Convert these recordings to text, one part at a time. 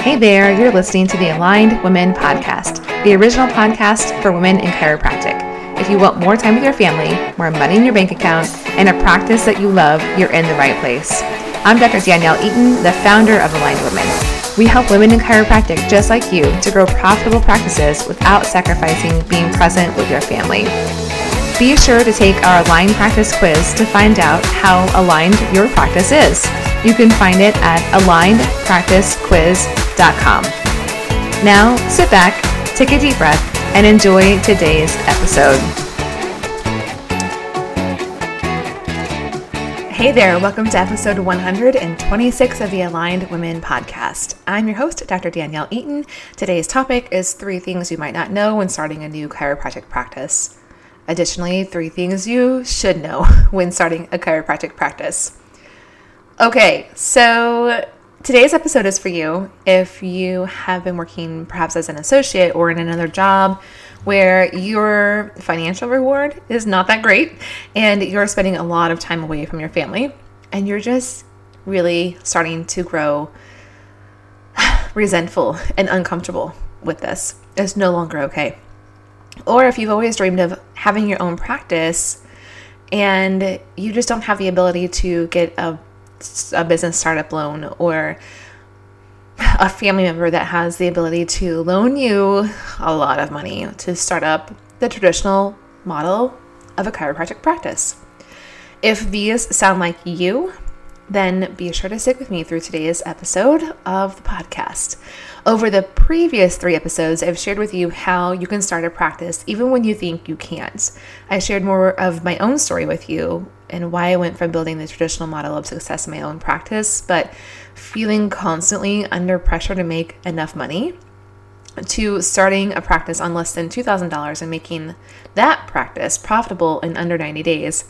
Hey there, you're listening to the Aligned Women Podcast, the original podcast for women in chiropractic. If you want more time with your family, more money in your bank account, and a practice that you love, you're in the right place. I'm Dr. Danielle Eaton, the founder of Aligned Women. We help women in chiropractic just like you to grow profitable practices without sacrificing being present with your family. Be sure to take our Aligned Practice quiz to find out how aligned your practice is. You can find it at alignedpracticequiz.com. Now, sit back, take a deep breath, and enjoy today's episode. Hey there, welcome to episode 126 of the Aligned Women podcast. I'm your host, Dr. Danielle Eaton. Today's topic is three things you might not know when starting a new chiropractic practice. Additionally, three things you should know when starting a chiropractic practice. Okay, so today's episode is for you if you have been working perhaps as an associate or in another job where your financial reward is not that great and you're spending a lot of time away from your family and you're just really starting to grow resentful and uncomfortable with this. It's no longer okay. Or if you've always dreamed of having your own practice and you just don't have the ability to get a, a business startup loan or a family member that has the ability to loan you a lot of money to start up the traditional model of a chiropractic practice. If these sound like you, then be sure to stick with me through today's episode of the podcast. Over the previous three episodes, I've shared with you how you can start a practice even when you think you can't. I shared more of my own story with you and why I went from building the traditional model of success in my own practice, but feeling constantly under pressure to make enough money to starting a practice on less than $2,000 and making that practice profitable in under 90 days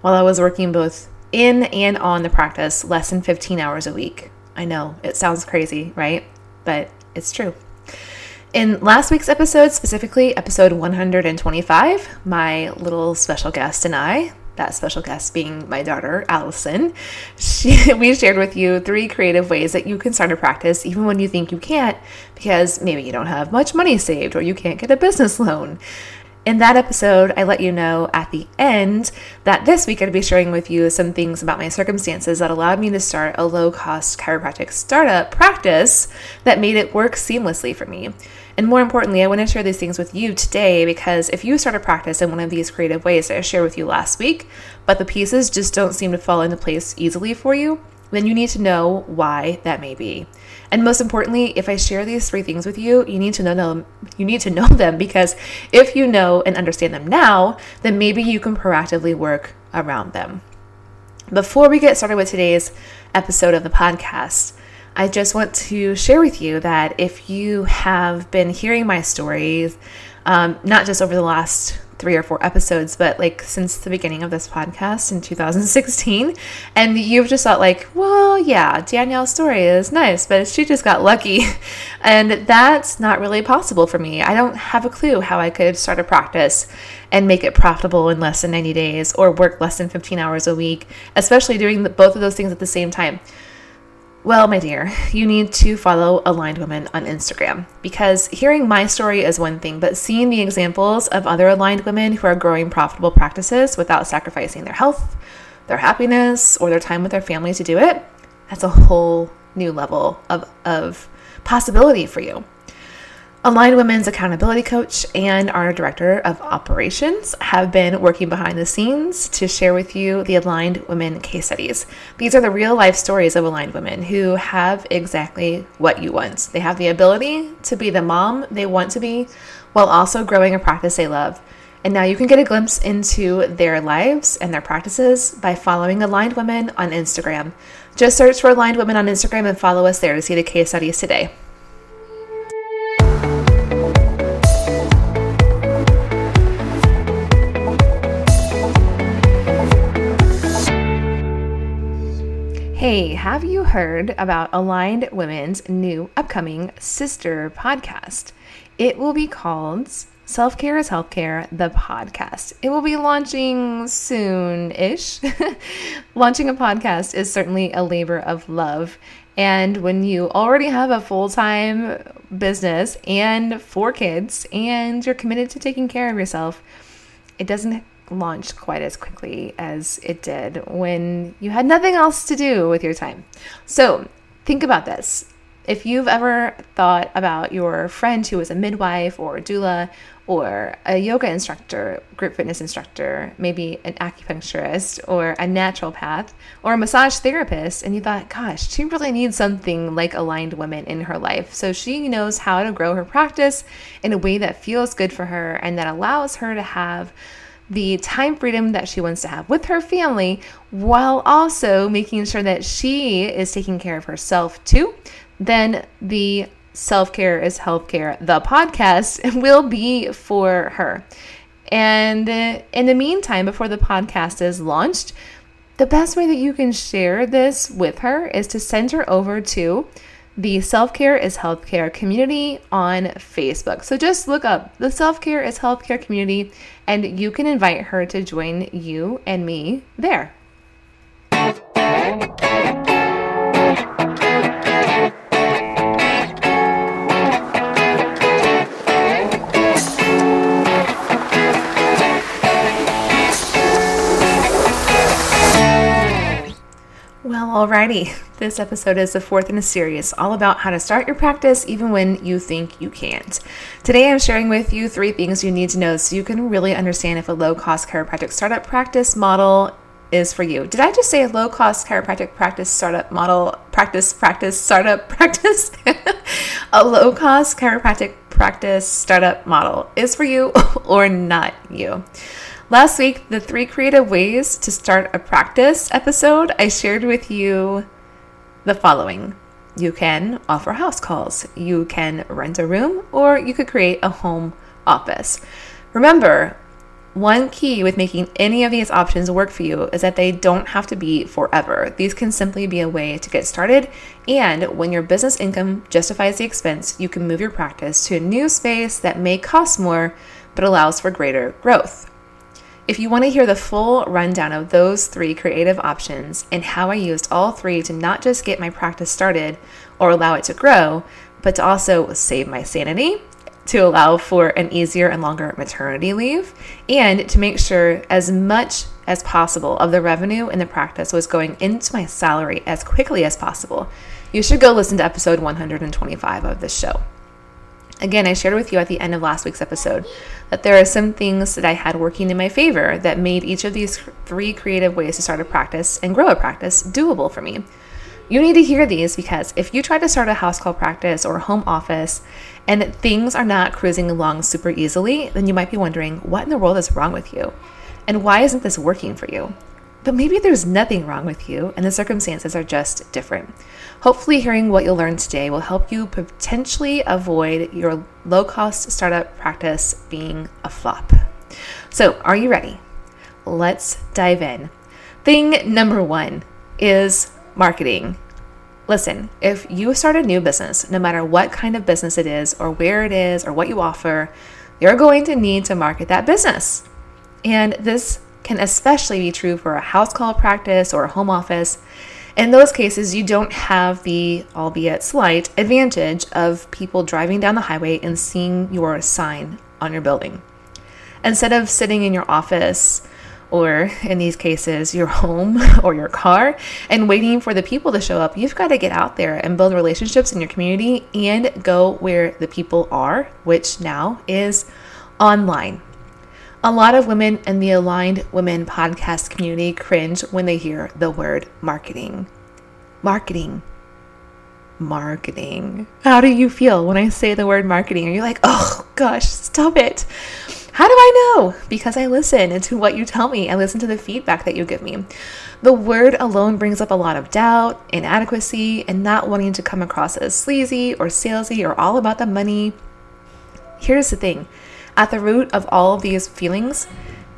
while I was working both in and on the practice less than 15 hours a week. I know it sounds crazy, right? But it's true. In last week's episode, specifically episode 125, my little special guest and I, that special guest being my daughter, Allison, she, we shared with you three creative ways that you can start a practice even when you think you can't because maybe you don't have much money saved or you can't get a business loan. In that episode, I let you know at the end that this week I'd be sharing with you some things about my circumstances that allowed me to start a low cost chiropractic startup practice that made it work seamlessly for me. And more importantly, I want to share these things with you today because if you start a practice in one of these creative ways that I shared with you last week, but the pieces just don't seem to fall into place easily for you, then you need to know why that may be. And most importantly, if I share these three things with you, you need to know them. You need to know them because if you know and understand them now, then maybe you can proactively work around them. Before we get started with today's episode of the podcast, I just want to share with you that if you have been hearing my stories, um, not just over the last three or four episodes, but like since the beginning of this podcast in 2016. And you've just thought, like, well, yeah, Danielle's story is nice, but she just got lucky. And that's not really possible for me. I don't have a clue how I could start a practice and make it profitable in less than 90 days or work less than 15 hours a week, especially doing the, both of those things at the same time. Well, my dear, you need to follow Aligned Women on Instagram because hearing my story is one thing, but seeing the examples of other aligned women who are growing profitable practices without sacrificing their health, their happiness, or their time with their family to do it, that's a whole new level of, of possibility for you. Aligned Women's accountability coach and our director of operations have been working behind the scenes to share with you the Aligned Women case studies. These are the real life stories of aligned women who have exactly what you want. They have the ability to be the mom they want to be while also growing a practice they love. And now you can get a glimpse into their lives and their practices by following Aligned Women on Instagram. Just search for Aligned Women on Instagram and follow us there to see the case studies today. Hey, have you heard about Aligned Women's new upcoming sister podcast? It will be called Self Care is Healthcare, the podcast. It will be launching soon ish. launching a podcast is certainly a labor of love. And when you already have a full time business and four kids, and you're committed to taking care of yourself, it doesn't launch quite as quickly as it did when you had nothing else to do with your time. So think about this. If you've ever thought about your friend who is a midwife or a doula or a yoga instructor, group fitness instructor, maybe an acupuncturist or a naturopath or a massage therapist, and you thought, gosh, she really needs something like aligned women in her life. So she knows how to grow her practice in a way that feels good for her and that allows her to have the time freedom that she wants to have with her family while also making sure that she is taking care of herself too, then the Self Care is Healthcare, the podcast, will be for her. And in the meantime, before the podcast is launched, the best way that you can share this with her is to send her over to the Self Care is Healthcare community on Facebook. So just look up the Self Care is Healthcare community and you can invite her to join you and me there. Well, alrighty, this episode is the fourth in a series all about how to start your practice even when you think you can't. Today I'm sharing with you three things you need to know so you can really understand if a low cost chiropractic startup practice model is for you. Did I just say a low cost chiropractic practice startup model practice practice startup practice? a low cost chiropractic practice startup model is for you or not you. Last week, the three creative ways to start a practice episode, I shared with you the following. You can offer house calls, you can rent a room, or you could create a home office. Remember, one key with making any of these options work for you is that they don't have to be forever. These can simply be a way to get started, and when your business income justifies the expense, you can move your practice to a new space that may cost more but allows for greater growth. If you want to hear the full rundown of those three creative options and how I used all three to not just get my practice started or allow it to grow, but to also save my sanity, to allow for an easier and longer maternity leave, and to make sure as much as possible of the revenue in the practice was going into my salary as quickly as possible, you should go listen to episode 125 of this show. Again, I shared with you at the end of last week's episode that there are some things that I had working in my favor that made each of these three creative ways to start a practice and grow a practice doable for me. You need to hear these because if you try to start a house call practice or home office and things are not cruising along super easily, then you might be wondering what in the world is wrong with you? And why isn't this working for you? But maybe there's nothing wrong with you and the circumstances are just different. Hopefully, hearing what you'll learn today will help you potentially avoid your low cost startup practice being a flop. So, are you ready? Let's dive in. Thing number one is marketing. Listen, if you start a new business, no matter what kind of business it is, or where it is, or what you offer, you're going to need to market that business. And this can especially be true for a house call practice or a home office. In those cases, you don't have the, albeit slight, advantage of people driving down the highway and seeing your sign on your building. Instead of sitting in your office, or in these cases, your home or your car, and waiting for the people to show up, you've got to get out there and build relationships in your community and go where the people are, which now is online. A lot of women in the Aligned Women podcast community cringe when they hear the word marketing. Marketing. Marketing. How do you feel when I say the word marketing? Are you like, oh gosh, stop it? How do I know? Because I listen to what you tell me. I listen to the feedback that you give me. The word alone brings up a lot of doubt, inadequacy, and not wanting to come across as sleazy or salesy or all about the money. Here's the thing at the root of all of these feelings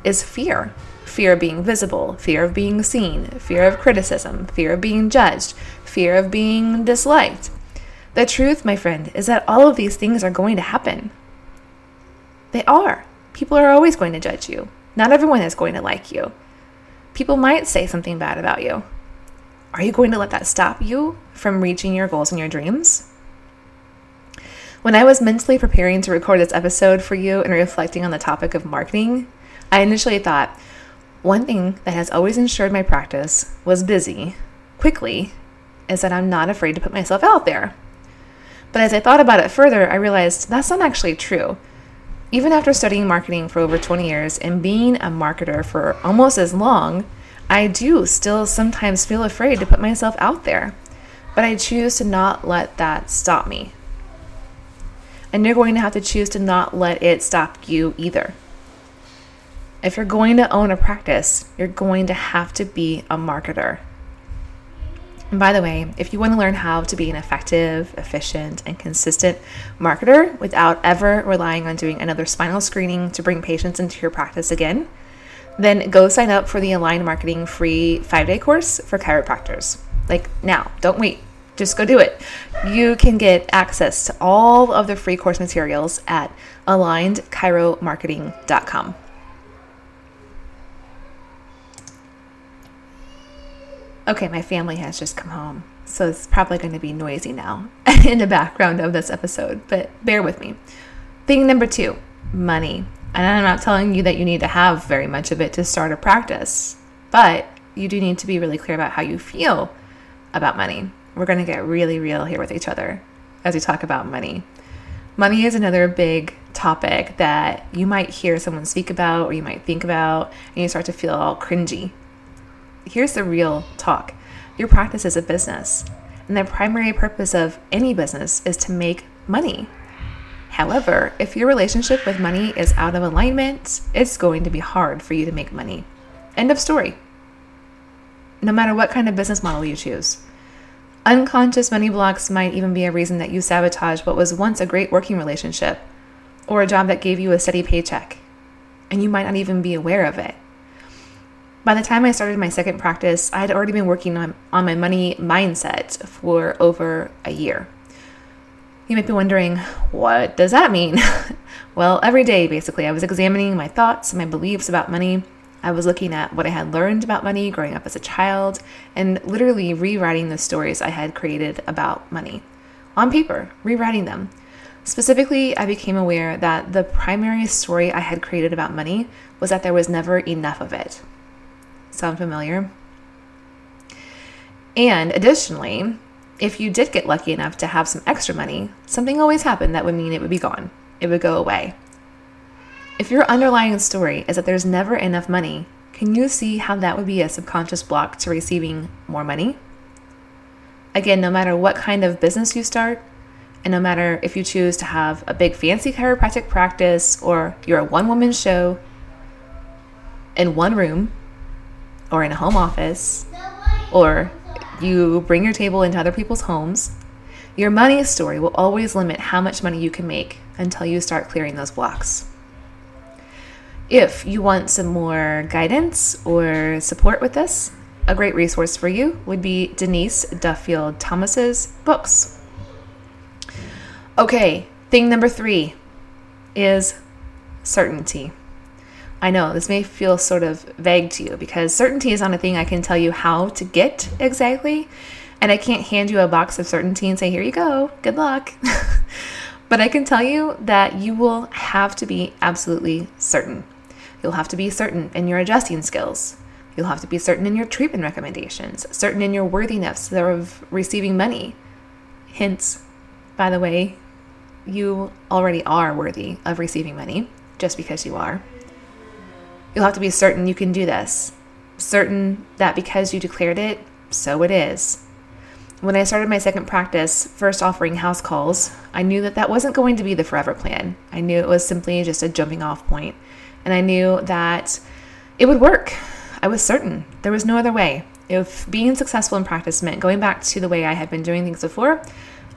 is fear fear of being visible, fear of being seen, fear of criticism, fear of being judged, fear of being disliked. The truth, my friend, is that all of these things are going to happen. They are. People are always going to judge you. Not everyone is going to like you. People might say something bad about you. Are you going to let that stop you from reaching your goals and your dreams? When I was mentally preparing to record this episode for you and reflecting on the topic of marketing, I initially thought one thing that has always ensured my practice was busy, quickly, is that I'm not afraid to put myself out there. But as I thought about it further, I realized that's not actually true. Even after studying marketing for over 20 years and being a marketer for almost as long, I do still sometimes feel afraid to put myself out there. But I choose to not let that stop me. And you're going to have to choose to not let it stop you either. If you're going to own a practice, you're going to have to be a marketer. And by the way, if you want to learn how to be an effective, efficient, and consistent marketer without ever relying on doing another spinal screening to bring patients into your practice again, then go sign up for the Aligned Marketing free five day course for chiropractors. Like now, don't wait. Just go do it. You can get access to all of the free course materials at alignedchiromarketing.com. Okay, my family has just come home, so it's probably going to be noisy now in the background of this episode, but bear with me. Thing number two money. And I'm not telling you that you need to have very much of it to start a practice, but you do need to be really clear about how you feel about money. We're going to get really real here with each other as we talk about money. Money is another big topic that you might hear someone speak about or you might think about, and you start to feel all cringy here's the real talk your practice is a business, and the primary purpose of any business is to make money. However, if your relationship with money is out of alignment, it's going to be hard for you to make money. End of story. No matter what kind of business model you choose. Unconscious money blocks might even be a reason that you sabotage what was once a great working relationship or a job that gave you a steady paycheck, and you might not even be aware of it. By the time I started my second practice, I had already been working on, on my money mindset for over a year. You might be wondering, what does that mean? well, every day, basically, I was examining my thoughts and my beliefs about money. I was looking at what I had learned about money growing up as a child and literally rewriting the stories I had created about money on paper, rewriting them. Specifically, I became aware that the primary story I had created about money was that there was never enough of it. Sound familiar? And additionally, if you did get lucky enough to have some extra money, something always happened that would mean it would be gone. It would go away. If your underlying story is that there's never enough money, can you see how that would be a subconscious block to receiving more money? Again, no matter what kind of business you start, and no matter if you choose to have a big fancy chiropractic practice or you're a one woman show in one room or in a home office, or you bring your table into other people's homes, your money story will always limit how much money you can make until you start clearing those blocks. If you want some more guidance or support with this, a great resource for you would be Denise Duffield Thomas's books. Okay, thing number three is certainty. I know this may feel sort of vague to you because certainty is not a thing I can tell you how to get exactly. And I can't hand you a box of certainty and say, here you go, good luck. but I can tell you that you will have to be absolutely certain. You'll have to be certain in your adjusting skills. You'll have to be certain in your treatment recommendations, certain in your worthiness of receiving money. Hints, by the way, you already are worthy of receiving money just because you are. You'll have to be certain you can do this, certain that because you declared it, so it is. When I started my second practice, first offering house calls, I knew that that wasn't going to be the forever plan. I knew it was simply just a jumping off point, and I knew that it would work. I was certain. There was no other way. If being successful in practice meant going back to the way I had been doing things before,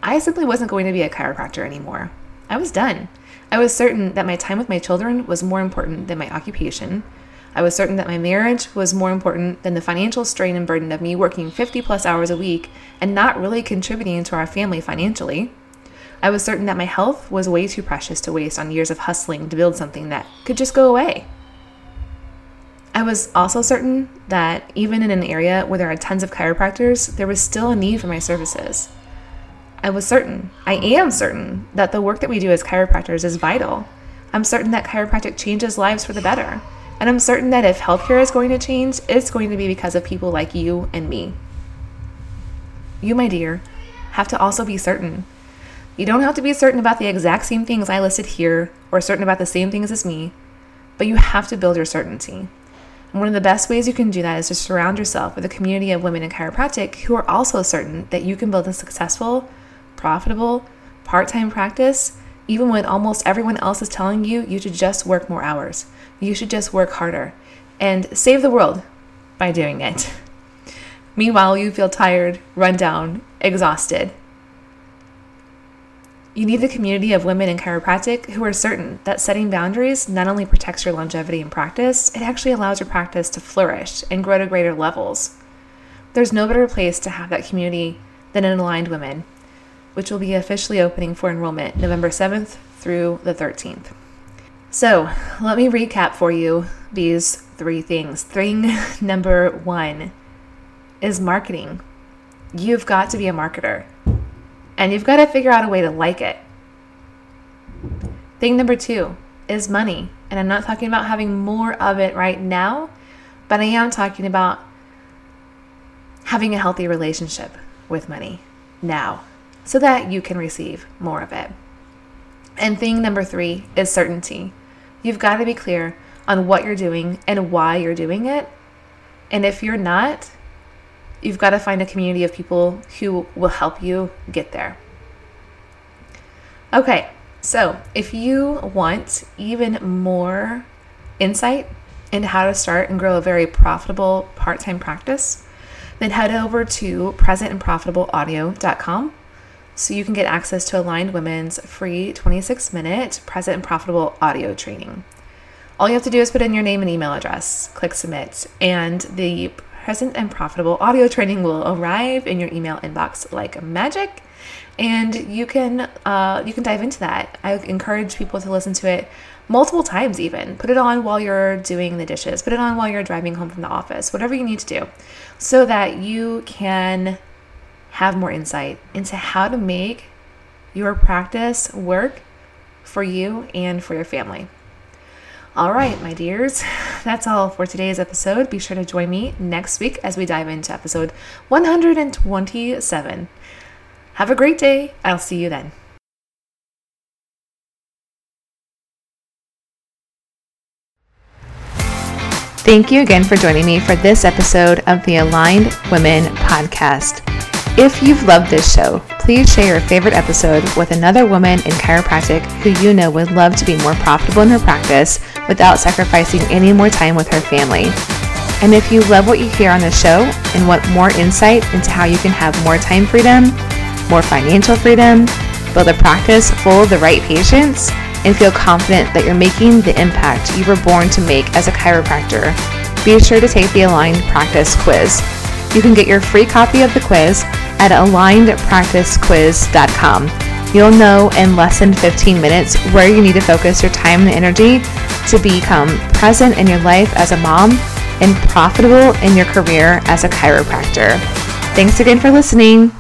I simply wasn't going to be a chiropractor anymore. I was done. I was certain that my time with my children was more important than my occupation. I was certain that my marriage was more important than the financial strain and burden of me working 50 plus hours a week and not really contributing to our family financially. I was certain that my health was way too precious to waste on years of hustling to build something that could just go away. I was also certain that even in an area where there are tons of chiropractors, there was still a need for my services. I was certain, I am certain, that the work that we do as chiropractors is vital. I'm certain that chiropractic changes lives for the better. And I'm certain that if healthcare is going to change, it's going to be because of people like you and me. You, my dear, have to also be certain. You don't have to be certain about the exact same things I listed here or certain about the same things as me, but you have to build your certainty. And one of the best ways you can do that is to surround yourself with a community of women in chiropractic who are also certain that you can build a successful, profitable, part time practice, even when almost everyone else is telling you you should just work more hours. You should just work harder and save the world by doing it. Meanwhile, you feel tired, run down, exhausted. You need a community of women in chiropractic who are certain that setting boundaries not only protects your longevity in practice, it actually allows your practice to flourish and grow to greater levels. There's no better place to have that community than in Aligned Women, which will be officially opening for enrollment November 7th through the 13th. So, let me recap for you these three things. Thing number one is marketing. You've got to be a marketer and you've got to figure out a way to like it. Thing number two is money. And I'm not talking about having more of it right now, but I am talking about having a healthy relationship with money now so that you can receive more of it. And thing number three is certainty. You've got to be clear on what you're doing and why you're doing it. And if you're not, you've got to find a community of people who will help you get there. Okay, so if you want even more insight into how to start and grow a very profitable part time practice, then head over to presentandprofitableaudio.com so you can get access to Aligned Women's free 26 minute present and profitable audio training. All you have to do is put in your name and email address, click submit, and the present and profitable audio training will arrive in your email inbox like magic. And you can uh, you can dive into that. I encourage people to listen to it multiple times even. Put it on while you're doing the dishes. Put it on while you're driving home from the office. Whatever you need to do so that you can have more insight into how to make your practice work for you and for your family. All right, my dears, that's all for today's episode. Be sure to join me next week as we dive into episode 127. Have a great day. I'll see you then. Thank you again for joining me for this episode of the Aligned Women Podcast. If you've loved this show, please share your favorite episode with another woman in chiropractic who you know would love to be more profitable in her practice without sacrificing any more time with her family. And if you love what you hear on the show and want more insight into how you can have more time freedom, more financial freedom, build a practice full of the right patients, and feel confident that you're making the impact you were born to make as a chiropractor, be sure to take the Aligned Practice Quiz. You can get your free copy of the quiz at alignedpracticequiz.com. You'll know in less than 15 minutes where you need to focus your time and energy to become present in your life as a mom and profitable in your career as a chiropractor. Thanks again for listening.